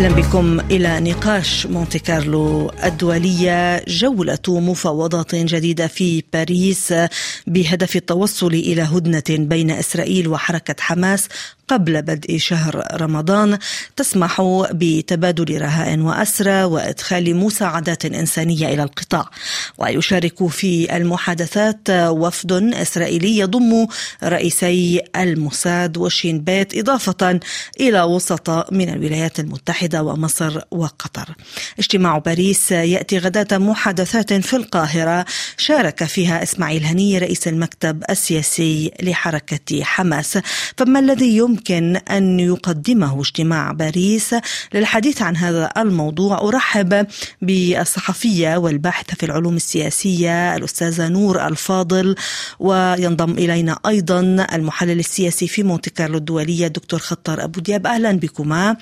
أهلا بكم إلى نقاش مونتي كارلو الدولية جولة مفاوضات جديدة في باريس بهدف التوصل إلى هدنة بين إسرائيل وحركة حماس قبل بدء شهر رمضان. تسمح بتبادل رهائن وأسرى وإدخال مساعدات إنسانية إلى القطاع. ويشارك في المحادثات وفد إسرائيلي يضم رئيسي الموساد وشين بيت إضافة إلى وسطاء من الولايات المتحدة. ومصر وقطر. اجتماع باريس يأتي غداة محادثات في القاهرة. شارك فيها إسماعيل هني رئيس المكتب السياسي لحركة حماس. فما الذي يمكن أن يقدمه اجتماع باريس؟ للحديث عن هذا الموضوع أرحب بالصحفية والباحثة في العلوم السياسية الأستاذة نور الفاضل وينضم إلينا أيضا المحلل السياسي في مونتي كارلو الدولية الدكتور خطر أبو دياب. أهلا بكما.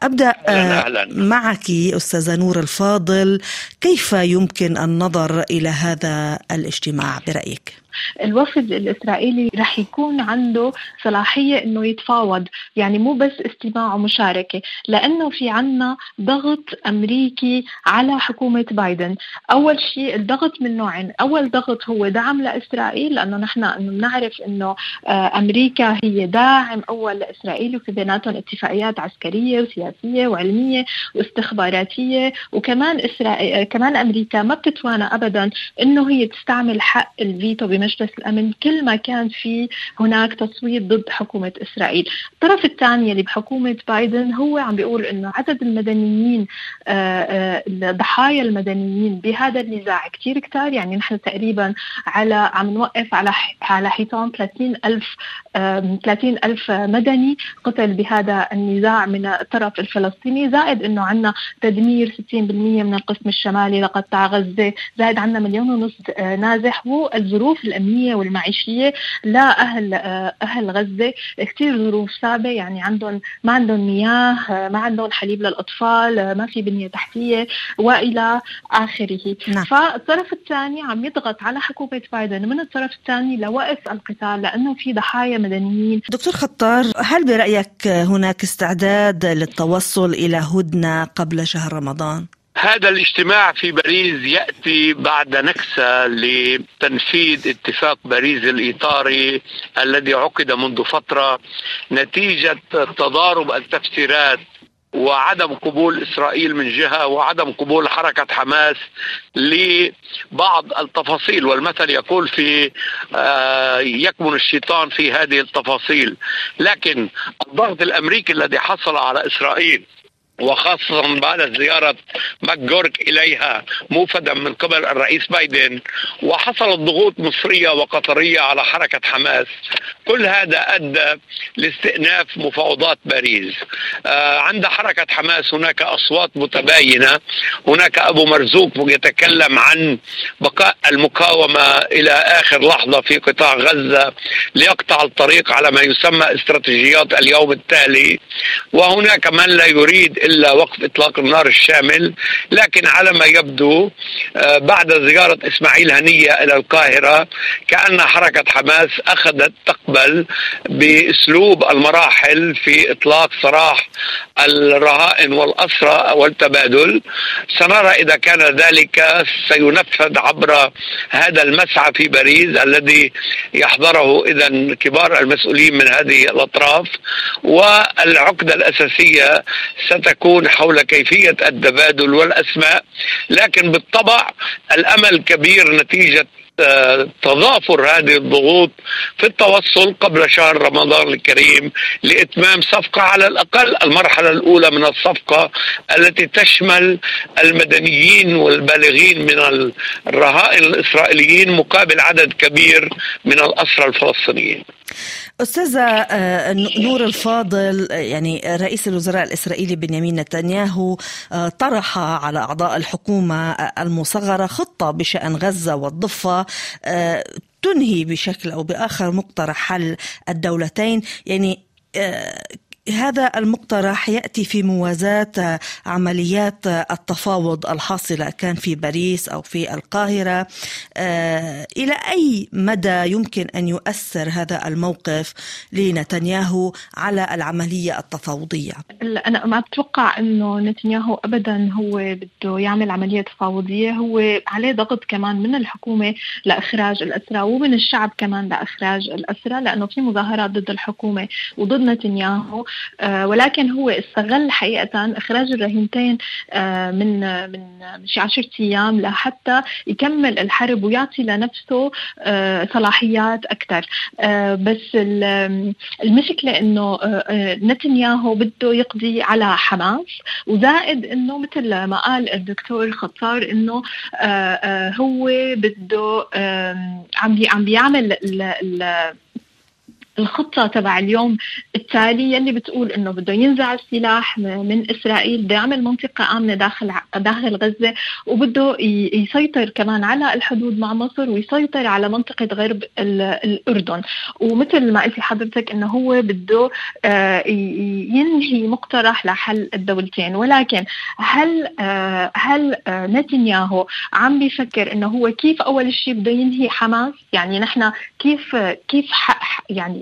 أبدأ أهلاً أهلاً. معك أستاذة نور الفاضل كيف يمكن النظر إلى هذا الاجتماع برأيك؟ الوفد الإسرائيلي رح يكون عنده صلاحية إنه يتفاوض يعني مو بس استماع ومشاركة لأنه في عنا ضغط أمريكي على حكومة بايدن. أول شيء الضغط من نوعين أول ضغط هو دعم لإسرائيل لأنه نحن بنعرف إنه آه، أمريكا هي داعم أول لاسرائيل وفي بيناتهم اتفاقيات عسكرية وسياسية وعلمية واستخباراتية. وكمان اسرائيل آه، كمان أمريكا ما بتتوانى ابدا إنه هي تستعمل حق الفيتو بمجلس الأمن كل ما كان في هناك تصويت ضد حكومة إسرائيل، الطرف الثاني اللي بحكومة بايدن هو عم بيقول إنه عدد المدنيين الضحايا آه، المدنيين بهذا النزاع كثير كثار يعني نحن تقريبا على عم نوقف على على حيطان 30 ألف 30 ألف مدني قتل بهذا النزاع من الطرف الفلسطيني. زائد أنه عندنا تدمير 60% من القسم الشمالي لقطاع غزة. زائد عندنا مليون ونص آه، نازح. والظروف الأمنية والمعيشية لأهل آه، أهل غزة كثير ظروف صعبة يعني عندهم ما عندهم مياه ما عندهم حليب للأطفال ما في بنية تحتية وإلى آخره نعم. فالطرف الثاني عم يضغط على حكومة بايدن من الطرف الثاني لوقف القتال لأنه في ضحايا مدنيين دكتور خطار هل برأيك هناك استعداد للتوصل إلى هدنة قبل شهر رمضان؟ هذا الاجتماع في باريس يأتي بعد نكسة لتنفيذ اتفاق باريس الاطاري الذي عقد منذ فترة نتيجة تضارب التفسيرات وعدم قبول إسرائيل من جهة وعدم قبول حركة حماس لبعض التفاصيل. والمثل يقول في آه، يكمن الشيطان في هذه التفاصيل. لكن الضغط الأمريكي الذي حصل على إسرائيل وخاصة بعد زيارة ماك إليها موفدا من قبل الرئيس بايدن وحصلت ضغوط مصرية وقطرية على حركة حماس. كل هذا أدى لاستئناف مفاوضات باريس. آه عند حركة حماس هناك أصوات متباينة. هناك أبو مرزوق يتكلم عن بقاء المقاومة إلى آخر لحظة في قطاع غزة ليقطع الطريق على ما يسمى استراتيجيات اليوم التالي. وهناك من لا يريد إلا وقف إطلاق النار الشامل لكن على ما يبدو آه، بعد زيارة إسماعيل هنية إلى القاهرة كأن حركة حماس أخذت تقبل بأسلوب المراحل في إطلاق سراح الرهائن والأسرى والتبادل. سنرى إذا كان ذلك سينفذ عبر هذا المسعى في باريس الذي يحضره إذا كبار المسؤولين من هذه الأطراف. والعقدة الأساسية ست تكون حول كيفية التبادل والأسماء. لكن بالطبع الأمل كبير نتيجة تضافر هذه الضغوط في التوصل قبل شهر رمضان الكريم لإتمام صفقة على الأقل المرحلة الأولى من الصفقة التي تشمل المدنيين والبالغين من الرهائن الإسرائيليين مقابل عدد كبير من الأسرى الفلسطينيين. أستاذة آه، نور الفاضل يعني رئيس الوزراء الإسرائيلي بنيامين نتنياهو آه، طرح على أعضاء الحكومة المصغرة خطة بشأن غزة والضفة آه، تنهي بشكل أو بآخر مقترح حل الدولتين. يعني هذا المقترح يأتي في موازاة عمليات التفاوض الحاصلة كان في باريس أو في القاهرة. آه، إلى أي مدى يمكن أن يؤثر هذا الموقف لنتنياهو على العملية التفاوضية؟ أنا ما بتوقع إنه نتنياهو ابدا هو بده يعمل عملية تفاوضية. هو عليه ضغط كمان من الحكومة لإخراج الأسرى ومن الشعب كمان لإخراج الأسرى لأنه في مظاهرات ضد الحكومة وضد نتنياهو. ولكن هو استغل حقيقة إخراج الرهينتين آه، من من شي 10 أيام لحتى يكمل الحرب ويعطي لنفسه آه، صلاحيات أكثر. بس المشكلة إنه نتنياهو بده يقضي على حماس وزائد إنه مثل ما قال الدكتور خطار إنه هو بده عم عم بيعمل الخطة تبع اليوم التالي يلي بتقول إنه بده ينزع السلاح من إسرائيل بده يعمل منطقة آمنة داخل داخل غزة وبده يسيطر كمان على الحدود مع مصر ويسيطر على منطقة غرب الأردن. ومثل ما قلتي حضرتك إنه هو بده آه، ينهي مقترح لحل الدولتين. ولكن هل آه، هل آه، نتنياهو عم بيفكر إنه هو كيف أول شيء بده ينهي حماس؟ يعني نحن كيف كيف يعني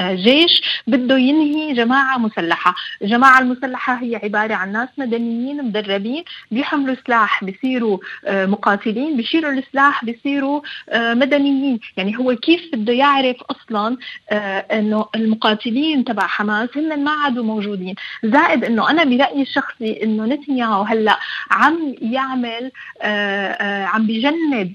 جيش بده ينهي جماعة مسلحة. الجماعة المسلحة هي عبارة عن ناس مدنيين مدربين بيحملوا سلاح بيصيروا آه، مقاتلين بيشيلوا السلاح بيصيروا آه، مدنيين. يعني هو كيف بده يعرف أصلا أنه المقاتلين تبع حماس هن ما عادوا موجودين. زائد أنه أنا برأيي الشخصي أنه نتنياهو هلأ عم يعمل عم بيجند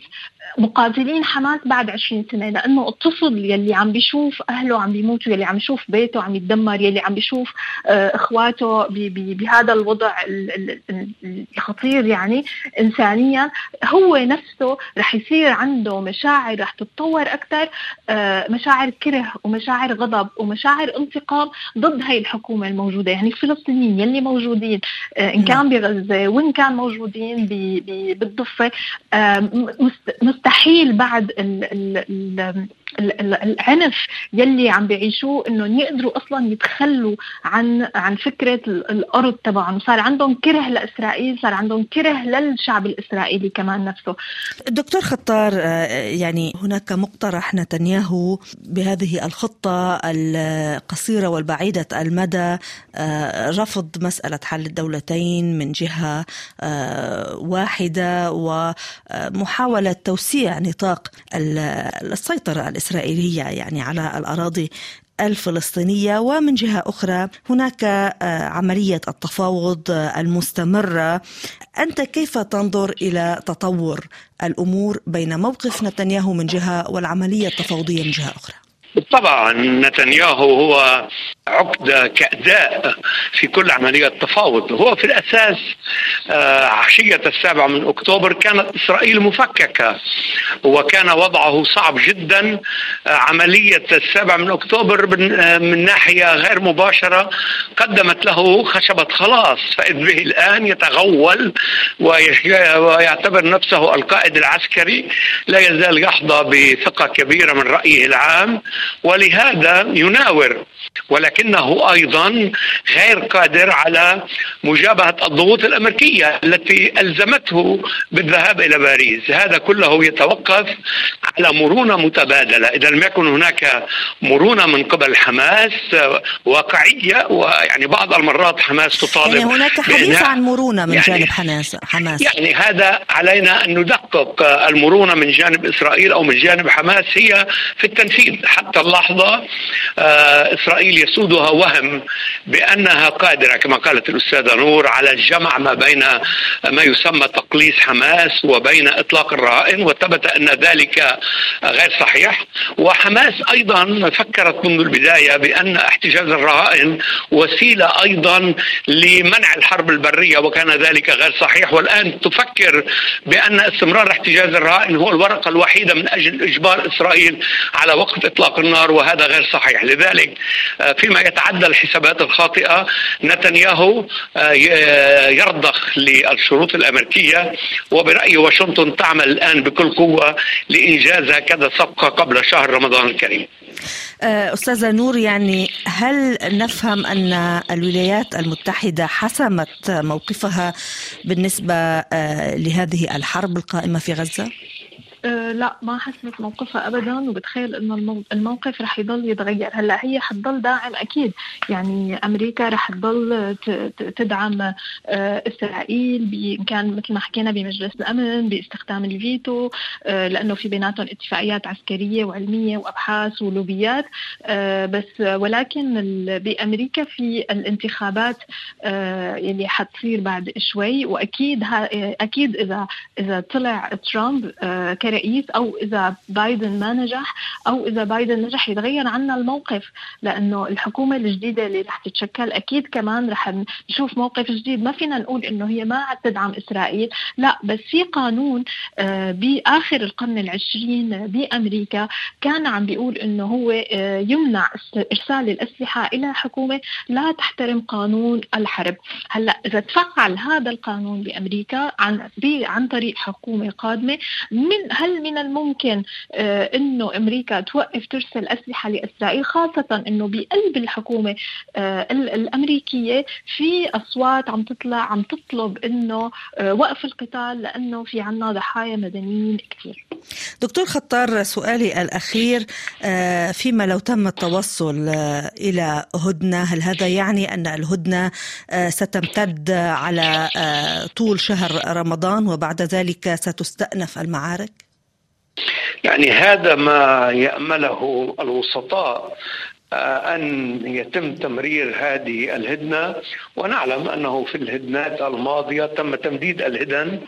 مقاتلين حماس بعد 20 سنة لأنه الطفل يلي عم بيشوف أهله عم بيموتوا يلي عم يشوف بيته عم يتدمر يلي عم بيشوف آه، إخواته بهذا الوضع الخطير يعني انسانيا هو نفسه رح يصير عنده مشاعر رح تتطور أكثر آه، مشاعر كره ومشاعر غضب ومشاعر انتقام ضد هاي الحكومة الموجودة. يعني الفلسطينيين يلي موجودين آه، إن كان بغزة وإن كان موجودين بالضفة مستحيل بعد ال ال ال العنف يلي عم بيعيشوه انهم يقدروا أصلا يتخلوا عن عن فكرة الأرض تبعهم. صار عندهم كره لإسرائيل صار عندهم كره للشعب الإسرائيلي كمان نفسه. دكتور خطار آه، يعني هناك مقترح نتنياهو بهذه الخطة القصيرة والبعيدة المدى آه، رفض مسألة حل الدولتين من جهة آه، واحدة ومحاوله توسيع نطاق السيطرة الإسرائيلية يعني على الأراضي الفلسطينية ومن جهة أخرى هناك آه، عملية التفاوض المستمرة أنت كيف تنظر إلى تطور الأمور بين موقف نتنياهو من جهة والعملية التفاوضية من جهة أخرى؟ طبعا نتنياهو هو عقدة كأداء في كل عملية تفاوض هو في الأساس آه، عشية السابع من أكتوبر كانت إسرائيل مفككة وكان وضعه صعب جدا. آه، عملية السابع من أكتوبر آه، من ناحية غير مباشرة قدمت له خشبة خلاص. فإذ به الآن يتغول ويعتبر نفسه القائد العسكري لا يزال يحظى بثقة كبيرة من رأيه العام. ولهذا يناور. ولكنه أيضا غير قادر على مجابهة الضغوط الأمريكية التي ألزمته بالذهاب إلى باريس، هذا كله يتوقف على مرونة متبادلة، إذا لم يكن هناك مرونة من قبل حماس واقعية ويعني بعض المرات حماس تطالب يعني هناك حديث عن مرونة من يعني جانب حماس حماس. يعني هذا علينا أن ندقق المرونة من جانب إسرائيل أو من جانب حماس هي في التنفيذ. حتى اللحظه آه، إسرائيل يسودها وهم بأنها قادرة كما قالت الأستاذة نور على الجمع ما بين ما يسمى تقليص حماس وبين إطلاق الرهائن وثبت أن ذلك غير صحيح. وحماس أيضا فكرت منذ البداية بأن احتجاز الرهائن وسيلة أيضا لمنع الحرب البرية وكان ذلك غير صحيح. والآن تفكر بأن استمرار احتجاز الرهائن هو الورقة الوحيدة من أجل إجبار إسرائيل على وقف إطلاق النار. النار وهذا غير صحيح لذلك فيما يتعدى الحسابات الخاطئة نتنياهو يرضخ للشروط الأمريكية وبرأي واشنطن تعمل الآن بكل قوة لإنجاز هكذا صفقة قبل شهر رمضان الكريم آه، أستاذة نور يعني هل نفهم أن الولايات المتحدة حسمت موقفها بالنسبة آه، لهذه الحرب القائمة في غزة؟ أه لا ما حسنت موقفها ابدا وبتخيل إنه الموقف رح يضل يتغير. هلأ هي حتضل داعم أكيد. يعني أمريكا رح تضل تدعم أه إسرائيل ان كان مثل ما حكينا بمجلس الأمن باستخدام الفيتو أه لأنه في بيناتهم اتفاقيات عسكرية وعلمية وأبحاث ولوبيات. بس ولكن بأمريكا في الانتخابات اللي حتصير بعد شوي. وأكيد أكيد إذا إذا طلع ترامب كرئيس أو إذا بايدن ما نجح أو إذا بايدن نجح يتغير عنا الموقف لأنه الحكومة الجديدة اللي رح تتشكل أكيد كمان رح نشوف موقف جديد. ما فينا نقول إنه هي ما عاد تدعم إسرائيل لا بس في قانون آه، بآخر القرن العشرين بأمريكا كان عم بيقول إنه هو آه، يمنع إرسال الأسلحة إلى حكومة لا تحترم قانون الحرب. هلأ إذا تفعل هذا القانون بأمريكا عن عن طريق حكومة قادمة من هل من الممكن آه، إنه أمريكا توقف ترسل أسلحة لإسرائيل خاصة إنه بقلب الحكومة آه، الأمريكية في أصوات عم تطلع عم تطلب إنه آه، وقف القتال لأنه في عنا ضحايا مدنيين كثير دكتور خطار سؤالي الأخير فيما لو تم التوصل إلى هدنة هل هذا يعني أن الهدنة ستمتد على طول شهر رمضان وبعد ذلك ستستأنف المعارك؟ يعني هذا ما يأمله الوسطاء آه، أن يتم تمرير هذه الهدنة. ونعلم أنه في الهدنات الماضية تم تمديد الهدن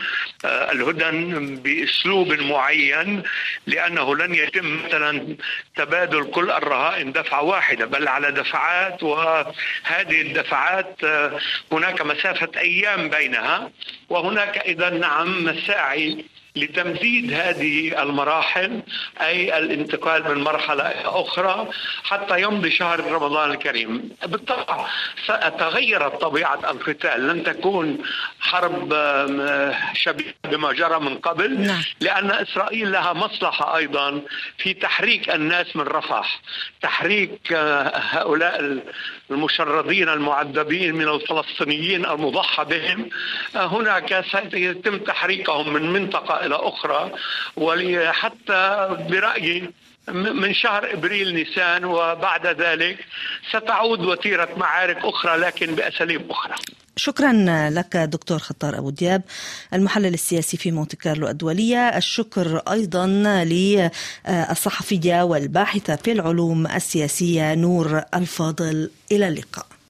آه، الهدن بأسلوب معين لأنه لن يتم مثلا تبادل كل الرهائن دفعة واحدة بل على دفعات. وهذه الدفعات آه، هناك مسافة أيام بينها. وهناك إذا نعم مساعي لتمديد هذه المراحل أي الانتقال من مرحلة أخرى حتى يمضي شهر رمضان الكريم. بالطبع تغيرت طبيعة القتال. لن تكون حرب شبيهة بما جرى من قبل نعم. لأن إسرائيل لها مصلحة أيضا في تحريك الناس من رفح تحريك آه، هؤلاء المشردين المعذبين من الفلسطينيين المضحى بهم. آه، هناك سيتم تحريكهم من منطقة إلى أخرى وحتى برأيي من شهر إبريل نيسان وبعد ذلك ستعود وتيرة معارك أخرى لكن بأساليب أخرى. شكرا لك دكتور خطار أبو دياب المحلل السياسي في مونte كارلو الدولية، الشكر أيضا للصحفية والباحثة في العلوم السياسية نور الفاضل إلى اللقاء.